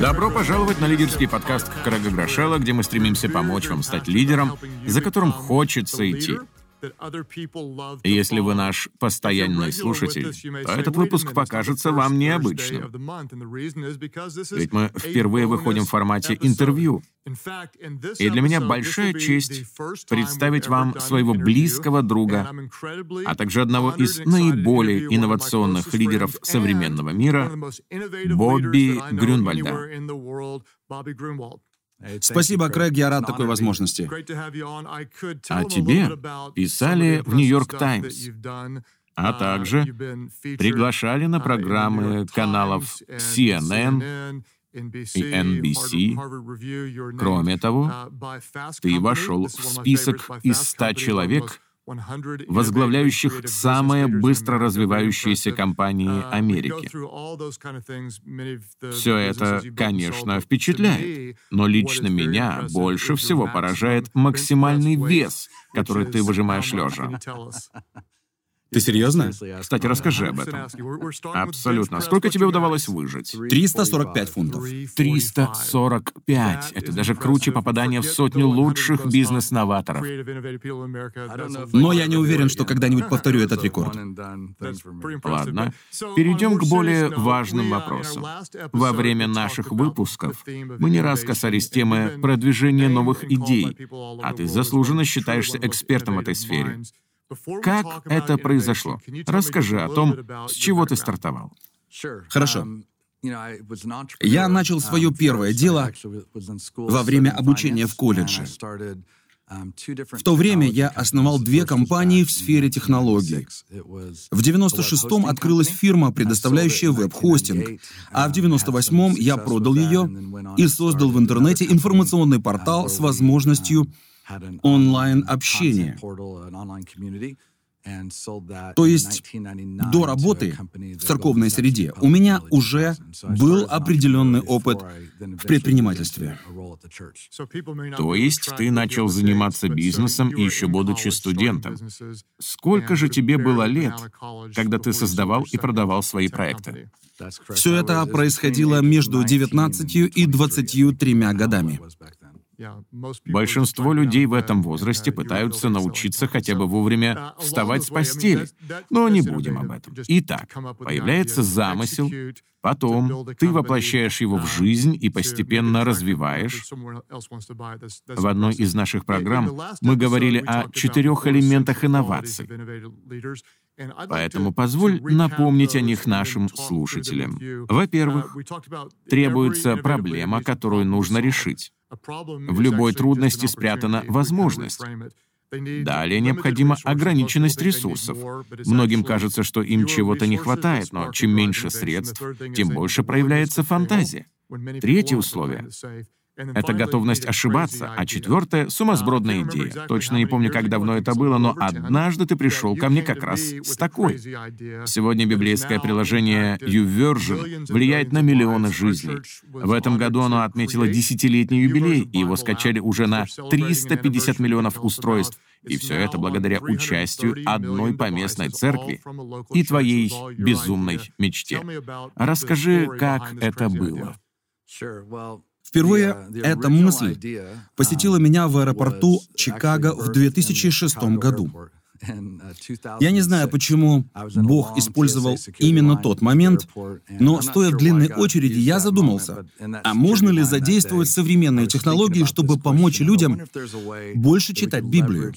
Добро пожаловать на лидерский подкаст Крэга Грошела, где мы стремимся помочь вам стать лидером, за которым хочется идти. Если вы наш постоянный слушатель, то этот выпуск покажется вам необычным. Ведь мы впервые выходим в формате интервью. И для меня большая честь представить вам своего близкого друга, а также одного из наиболее инновационных лидеров современного мира, Бобби Грюнвальда. Спасибо, Крэг, я рад такой возможности. А тебе писали в «Нью-Йорк Таймс», а также приглашали на программы каналов CNN и NBC. Кроме того, ты вошел в список из 100 человек, возглавляющих самые быстро развивающиеся компании Америки. Все это, конечно, впечатляет, но лично меня больше всего поражает максимальный вес, который ты выжимаешь лежа. Ты серьезно? Кстати, расскажи об этом. Абсолютно. Сколько тебе удавалось выжить? 345 фунтов. 345. Это даже круче попадания в сотню лучших бизнес-новаторов. Но я не уверен, что когда-нибудь повторю этот рекорд. Ладно. Перейдем к более важным вопросам. Во время наших выпусков мы не раз касались темы продвижения новых идей, а ты заслуженно считаешься экспертом в этой сфере. Как это произошло? Расскажи о том, с чего ты стартовал. Хорошо. Я начал свое первое дело во время обучения в колледже. В то время я основал две компании в сфере технологий. В 96-м открылась фирма, предоставляющая веб-хостинг, а в 98-м я продал ее и создал в интернете информационный портал с возможностью онлайн-общение. То есть до работы в церковной среде у меня уже был определенный опыт в предпринимательстве. То есть ты начал заниматься бизнесом еще будучи студентом. Сколько же тебе было лет, когда ты создавал и продавал свои проекты? Все это происходило между 19 и 23 годами. Большинство людей в этом возрасте пытаются научиться хотя бы вовремя вставать с постели, но не будем об этом. Итак, появляется замысел, потом ты воплощаешь его в жизнь и постепенно развиваешь. В одной из наших программ мы говорили о четырех элементах инноваций. Поэтому позволь напомнить о них нашим слушателям. Во-первых, требуется проблема, которую нужно решить. В любой трудности спрятана возможность. Далее необходима ограниченность ресурсов. Многим кажется, что им чего-то не хватает, но чем меньше средств, тем больше проявляется фантазия. Третье условие это готовность ошибаться, а четвертое — сумасбродная идея. Точно не помню, как давно это было, но однажды ты пришел ко мне как раз с такой. Сегодня библейское приложение YouVersion влияет на миллионы жизней. В этом году оно отметило десятилетний юбилей, и его скачали уже на 350 миллионов устройств. И все это благодаря участию одной поместной церкви и твоей безумной мечте. Расскажи, как это было. Впервые эта мысль посетила меня в аэропорту Чикаго в 2006 году. Я не знаю, почему Бог использовал именно тот момент, но стоя в длинной очереди, я задумался, а можно ли задействовать современные технологии, чтобы помочь людям больше читать Библию?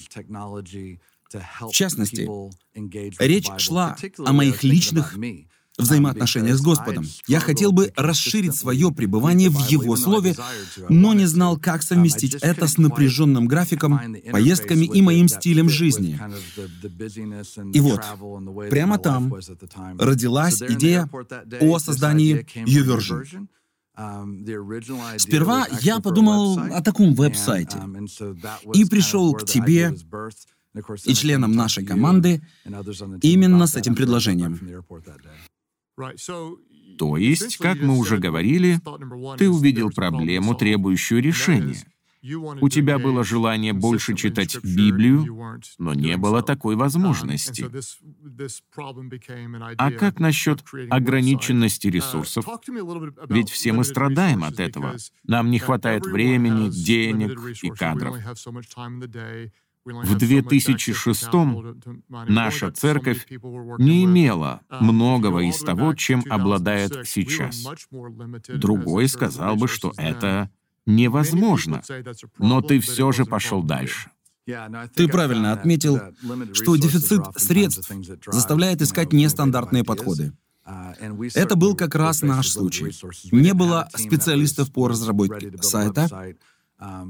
В частности, речь шла о моих личных взаимоотношениях с Господом. Я хотел бы расширить свое пребывание в Его Слове, но не знал, как совместить это с напряженным графиком, поездками и моим стилем жизни. И вот, прямо там родилась идея о создании YouVersion. Сперва я подумал о таком веб-сайте и пришел к тебе и членам нашей команды именно с этим предложением. То есть, как мы уже говорили, ты увидел проблему, требующую решения. У тебя было желание больше читать Библию, но не было такой возможности. А как насчет ограниченности ресурсов? Ведь все мы страдаем от этого. Нам не хватает времени, денег и кадров. В 2006 наша церковь не имела многого из того, чем обладает сейчас. Другой сказал бы, что это невозможно, но ты все же пошел дальше. Ты правильно отметил, что дефицит средств заставляет искать нестандартные подходы. Это был как раз наш случай. Не было специалистов по разработке сайта,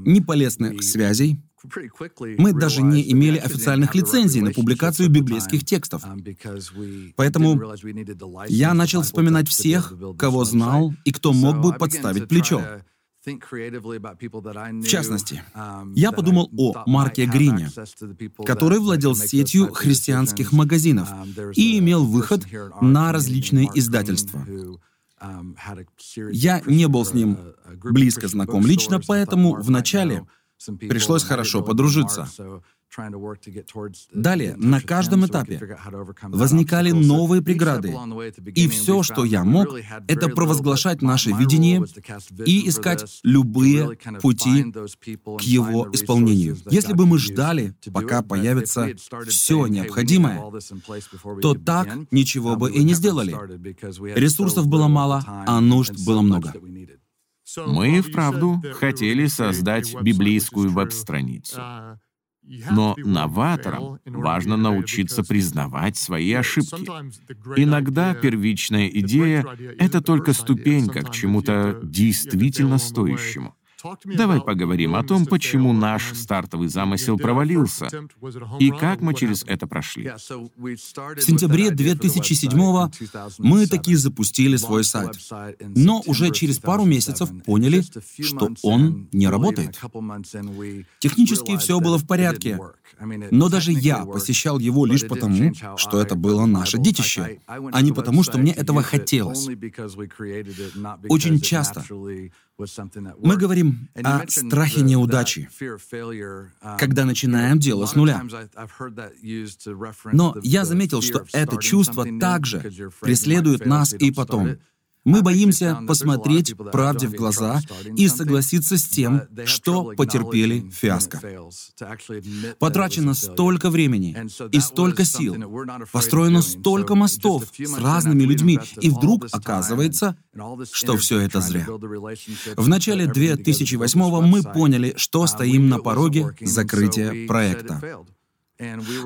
ни полезных связей. Мы даже не имели официальных лицензий на публикацию библейских текстов. Поэтому я начал вспоминать всех, кого знал и кто мог бы подставить плечо. В частности, я подумал о Марке Грине, который владел сетью христианских магазинов и имел выход на различные издательства. Я не был с ним близко знаком лично, поэтому вначале пришлось хорошо подружиться. Далее, на каждом этапе возникали новые преграды, и все, что я мог, это провозглашать наше видение и искать любые пути к его исполнению. Если бы мы ждали, пока появится все необходимое, то так ничего бы и не сделали. Ресурсов было мало, а нужд было много. Мы, вправду, хотели создать библейскую веб-страницу. Но новаторам важно научиться признавать свои ошибки. Иногда первичная идея — это только ступенька к чему-то действительно стоящему. Давай поговорим о том, почему наш стартовый замысел провалился и как мы через это прошли. В сентябре 2007 мы таки запустили свой сайт, но уже через пару месяцев поняли, что он не работает. Технически все было в порядке, но даже я посещал его лишь потому, что это было наше детище, а не потому, что мне этого хотелось. Очень часто мы говорим о страхе неудачи, когда начинаем дело с нуля. Но я заметил, что это чувство также преследует нас и потом. Мы боимся посмотреть правде в глаза и согласиться с тем, что потерпели фиаско. Потрачено столько времени и столько сил, построено столько мостов с разными людьми, и вдруг оказывается, что все это зря. В начале 2008 мы поняли, что стоим на пороге закрытия проекта.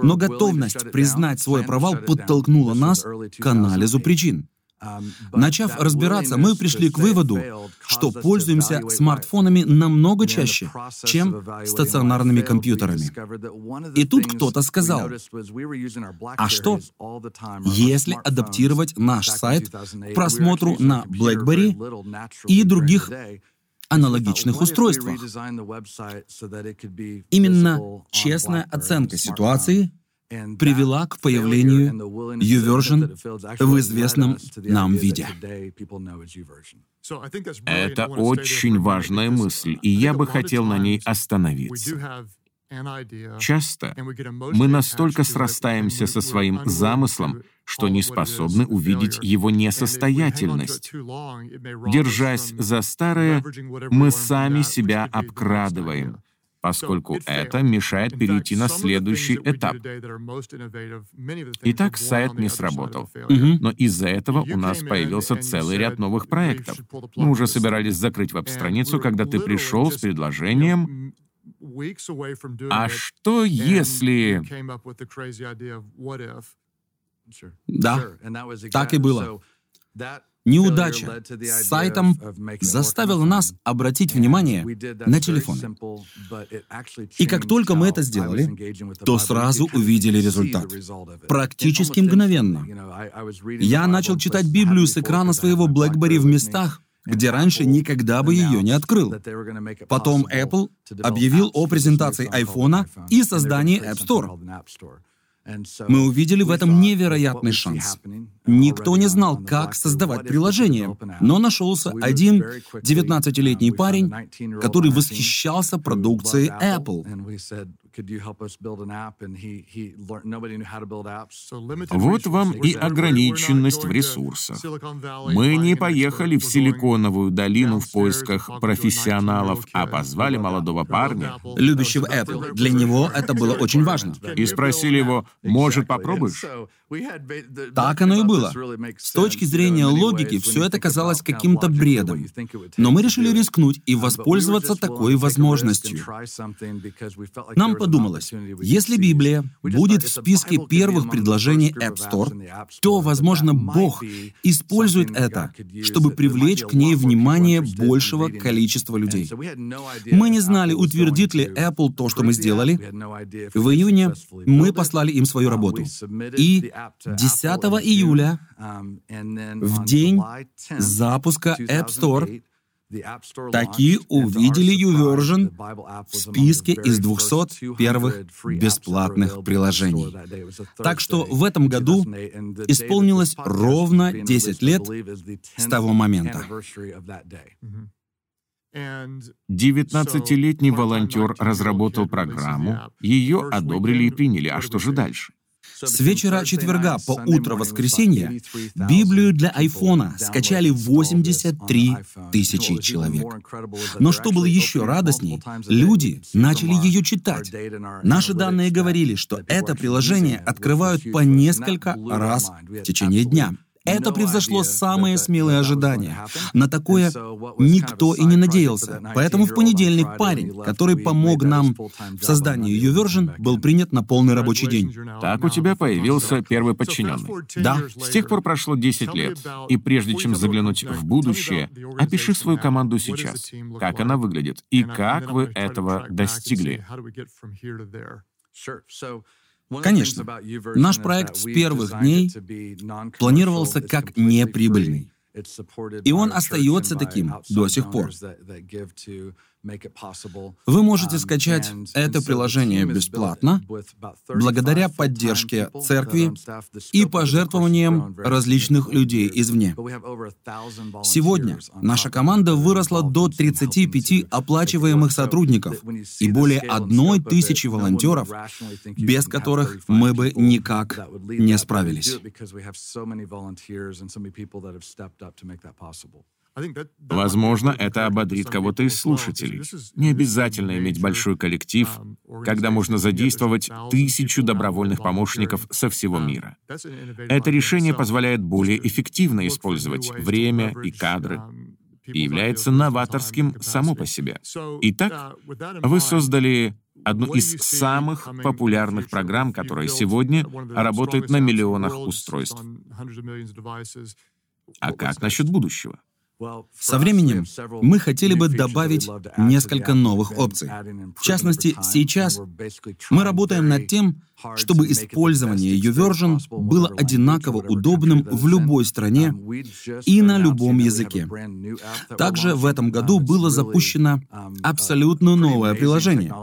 Но готовность признать свой провал подтолкнула нас к анализу причин. Начав разбираться, мы пришли к выводу, что пользуемся смартфонами намного чаще, чем стационарными компьютерами. И тут кто-то сказал, а что, если адаптировать наш сайт к просмотру на BlackBerry и других аналогичных устройствах. Именно честная оценка ситуации привела к появлению YouVersion в известном нам виде. Это очень важная мысль, и я бы хотел на ней остановиться. Часто мы настолько срастаемся со своим замыслом, что не способны увидеть его несостоятельность. Держась за старое, мы сами себя обкрадываем — поскольку это мешает перейти на следующий этап. Итак, сайт не сработал. Угу. Но из-за этого у нас появился целый ряд новых проектов. Мы уже собирались закрыть веб-страницу, когда ты пришел с предложением а что если... Да, так и было. Неудача с сайтом заставила нас обратить внимание на телефоны. И как только мы это сделали, то сразу увидели результат. Практически мгновенно. Я начал читать Библию с экрана своего BlackBerry в местах, где раньше никогда бы ее не открыл. Потом Apple объявил о презентации iPhone и создании App Store. Мы увидели в этом невероятный шанс. Никто не знал, как создавать приложение, но нашелся один 19-летний парень, который восхищался продукцией Apple. Вот вам и ограниченность в ресурсах. Мы не поехали в Силиконовую долину в поисках профессионалов, а позвали молодого парня, любящего Apple. Для него это было очень важно. И спросили его, может, попробуешь? Так оно и было. С точки зрения логики, все это казалось каким-то бредом. Но мы решили рискнуть и воспользоваться такой возможностью. Нам подумалось, если Библия будет в списке первых предложений App Store, то, возможно, Бог использует это, чтобы привлечь к ней внимание большего количества людей. Мы не знали, утвердит ли Apple то, что мы сделали. В июне мы послали им свою работу. И 10 июля, в день запуска App Store, Такие увидели YouVersion в списке из 200 первых бесплатных приложений. Так что в этом году исполнилось ровно 10 лет с того момента. 19-летний волонтер разработал программу, ее одобрили и приняли. А что же дальше? С вечера четверга по утро воскресенья Библию для айфона скачали 83 тысячи человек. Но что было еще радостней, люди начали ее читать. Наши данные говорили, что это приложение открывают по несколько раз в течение дня. Это превзошло самые смелые ожидания. На такое никто и не надеялся. Поэтому в понедельник парень, который помог нам в создании YouVersion, был принят на полный рабочий день. Так у тебя появился первый подчиненный. Да. С тех пор прошло 10 лет. И прежде чем заглянуть в будущее, опиши свою команду сейчас. Как она выглядит и как вы этого достигли. Конечно, наш проект с первых дней планировался как неприбыльный. И он остается таким до сих пор. Вы можете um, скачать это приложение бесплатно благодаря поддержке церкви и пожертвованиям различных людей извне. Сегодня наша команда выросла до 35 оплачиваемых сотрудников и более одной тысячи волонтеров, без которых мы бы никак не справились. Возможно, это ободрит кого-то из слушателей. Не обязательно иметь большой коллектив, когда можно задействовать тысячу добровольных помощников со всего мира. Это решение позволяет более эффективно использовать время и кадры и является новаторским само по себе. Итак, вы создали одну из самых популярных программ, которая сегодня работает на миллионах устройств. А как насчет будущего? Со временем мы хотели бы добавить несколько новых опций. В частности, сейчас мы работаем над тем, чтобы использование YouVersion было одинаково удобным в любой стране и на любом языке. Также в этом году было запущено абсолютно новое приложение.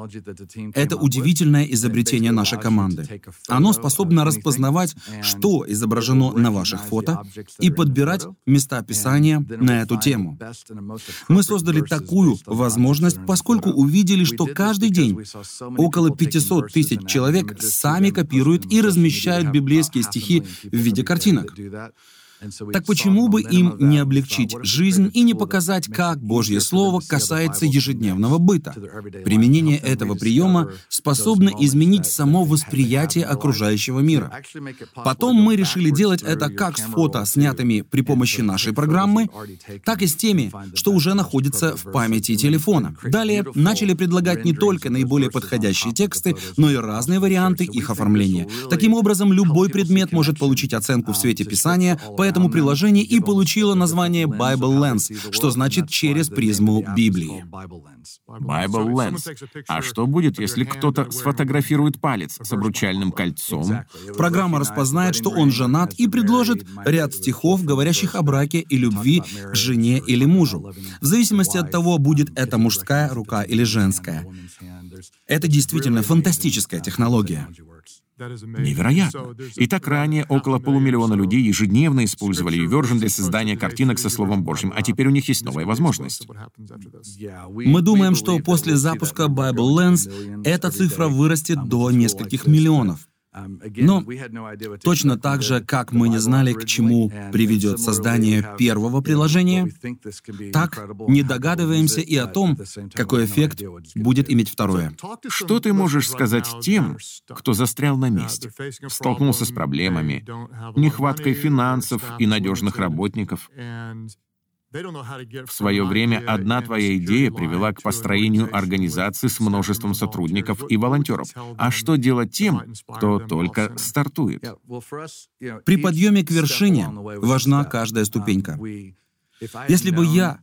Это удивительное изобретение нашей команды. Оно способно распознавать, что изображено на ваших фото, и подбирать места описания на эту тему. Мы создали такую возможность, поскольку увидели, что каждый день около 500 тысяч человек сами копируют и размещают библейские стихи в виде картинок. Так почему бы им не облегчить жизнь и не показать, как Божье Слово касается ежедневного быта? Применение этого приема способно изменить само восприятие окружающего мира. Потом мы решили делать это как с фото, снятыми при помощи нашей программы, так и с теми, что уже находятся в памяти телефона. Далее начали предлагать не только наиболее подходящие тексты, но и разные варианты их оформления. Таким образом, любой предмет может получить оценку в свете Писания, по этому приложение и получила название Bible Lens, что значит «через призму Библии». Bible Lens. А что будет, если кто-то сфотографирует палец с обручальным кольцом? Программа распознает, что он женат и предложит ряд стихов, говорящих о браке и любви к жене или мужу. В зависимости от того, будет это мужская рука или женская. Это действительно фантастическая технология. Невероятно. Итак, ранее около полумиллиона людей ежедневно использовали YouVersion для создания картинок со Словом Божьим, а теперь у них есть новая возможность. Мы думаем, что после запуска Bible Lens эта цифра вырастет до нескольких миллионов. Но точно так же, как мы не знали, к чему приведет создание первого приложения, так не догадываемся и о том, какой эффект будет иметь второе. Что ты можешь сказать тем, кто застрял на месте, столкнулся с проблемами, нехваткой финансов и надежных работников, в свое время одна твоя идея привела к построению организации с множеством сотрудников и волонтеров. А что делать тем, кто только стартует? При подъеме к вершине важна каждая ступенька. Если бы я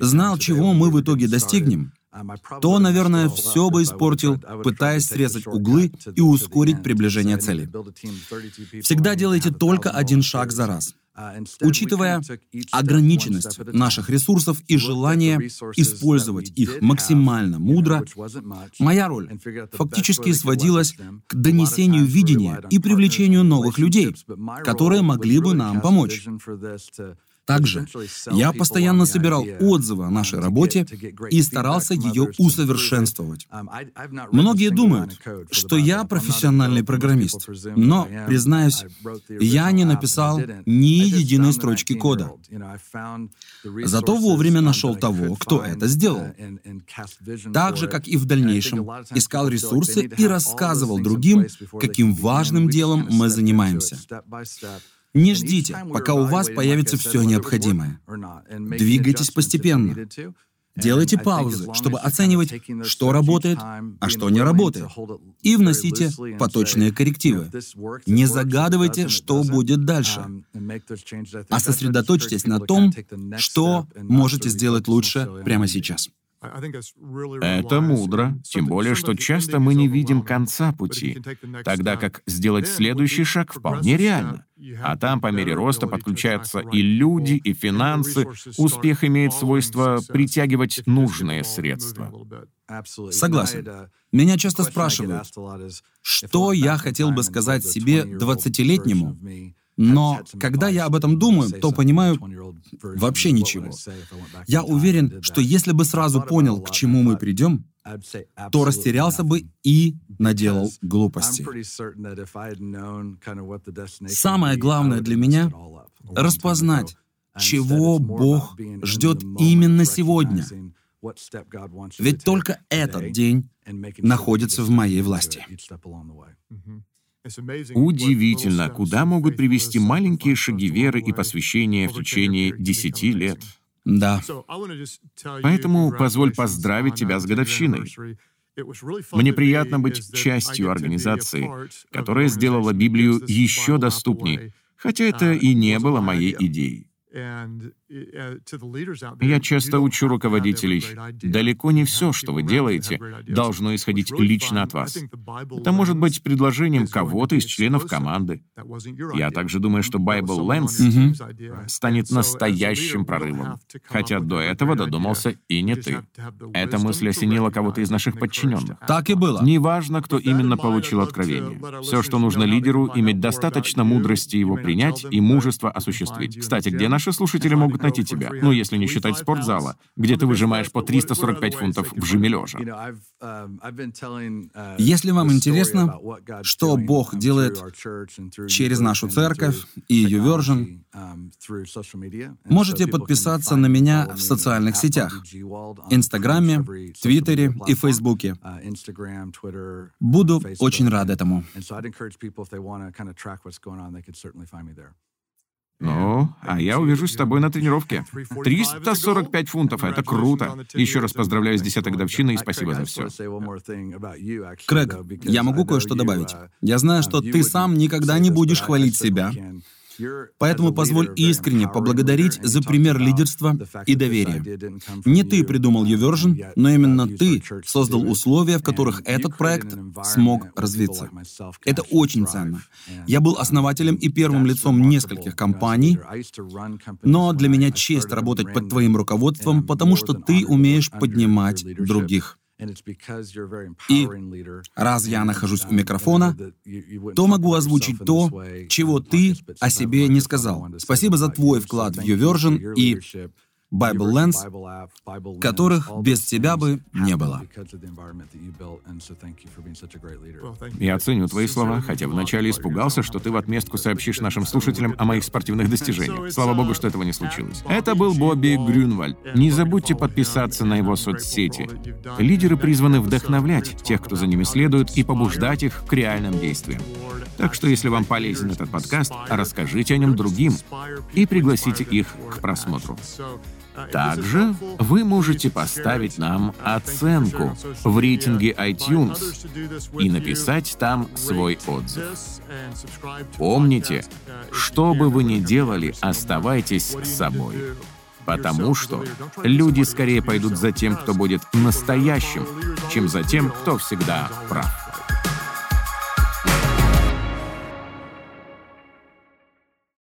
знал, чего мы в итоге достигнем, то, наверное, все бы испортил, пытаясь срезать углы и ускорить приближение цели. Всегда делайте только один шаг за раз. Учитывая ограниченность наших ресурсов и желание использовать их максимально мудро, моя роль фактически сводилась к донесению видения и привлечению новых людей, которые могли бы нам помочь. Также я постоянно собирал отзывы о нашей работе и старался ее усовершенствовать. Многие думают, что я профессиональный программист, но, признаюсь, я не написал ни единой строчки кода. Зато вовремя нашел того, кто это сделал. Так же, как и в дальнейшем, искал ресурсы и рассказывал другим, каким важным делом мы занимаемся. Не ждите, пока у вас появится все необходимое. Двигайтесь постепенно. Делайте паузы, чтобы оценивать, что работает, а что не работает, и вносите поточные коррективы. Не загадывайте, что будет дальше, а сосредоточьтесь на том, что можете сделать лучше прямо сейчас. Это мудро, тем более, что часто мы не видим конца пути, тогда как сделать следующий шаг вполне реально. А там по мере роста подключаются и люди, и финансы. Успех имеет свойство притягивать нужные средства. Согласен. Меня часто спрашивают, что я хотел бы сказать себе 20-летнему, но когда я об этом думаю, то понимаю вообще ничего. Я уверен, что если бы сразу понял, к чему мы придем, то растерялся бы и наделал глупости. Самое главное для меня — распознать, чего Бог ждет именно сегодня. Ведь только этот день находится в моей власти. Удивительно, куда могут привести маленькие шаги веры и посвящения в течение десяти лет. Да. Поэтому позволь поздравить тебя с годовщиной. Мне приятно быть частью организации, которая сделала Библию еще доступнее, хотя это и не было моей идеей. Я часто учу руководителей, далеко не все, что вы делаете, должно исходить лично от вас. Это может быть предложением кого-то из членов команды. Я также думаю, что Bible Lens mm-hmm. станет настоящим прорывом, хотя до этого додумался и не ты. Эта мысль осенила кого-то из наших подчиненных. Так и было. Неважно, кто именно получил откровение. Все, что нужно лидеру, иметь достаточно мудрости его принять и мужества осуществить. Кстати, где наши слушатели могут могут найти тебя, ну, если не считать спортзала, где ты выжимаешь по 345 фунтов в жиме лежа. Если вам интересно, что Бог делает через нашу церковь и YouVersion, можете подписаться на меня в социальных сетях, Инстаграме, Твиттере и Фейсбуке. Буду очень рад этому. Ну, а я увижусь с тобой на тренировке. 345 фунтов, это круто. Еще раз поздравляю с 10 годовщиной и спасибо за все. Крэг, я могу кое-что добавить. Я знаю, что ты сам никогда не будешь хвалить себя, Поэтому позволь искренне поблагодарить за пример лидерства и доверия. Не ты придумал YouVersion, но именно ты создал условия, в которых этот проект смог развиться. Это очень ценно. Я был основателем и первым лицом нескольких компаний, но для меня честь работать под твоим руководством, потому что ты умеешь поднимать других. И раз я нахожусь у микрофона, то могу озвучить то, чего ты о себе не сказал. Спасибо за твой вклад в YouVersion и Bible Lens, которых без тебя бы не было. Я ценю твои слова, хотя вначале испугался, что ты в отместку сообщишь нашим слушателям о моих спортивных достижениях. Слава богу, что этого не случилось. Это был Бобби Грюнвальд. Не забудьте подписаться на его соцсети. Лидеры призваны вдохновлять тех, кто за ними следует, и побуждать их к реальным действиям. Так что, если вам полезен этот подкаст, расскажите о нем другим и пригласите их к просмотру. Также вы можете поставить нам оценку в рейтинге iTunes и написать там свой отзыв. Помните, что бы вы ни делали, оставайтесь с собой. Потому что люди скорее пойдут за тем, кто будет настоящим, чем за тем, кто всегда прав.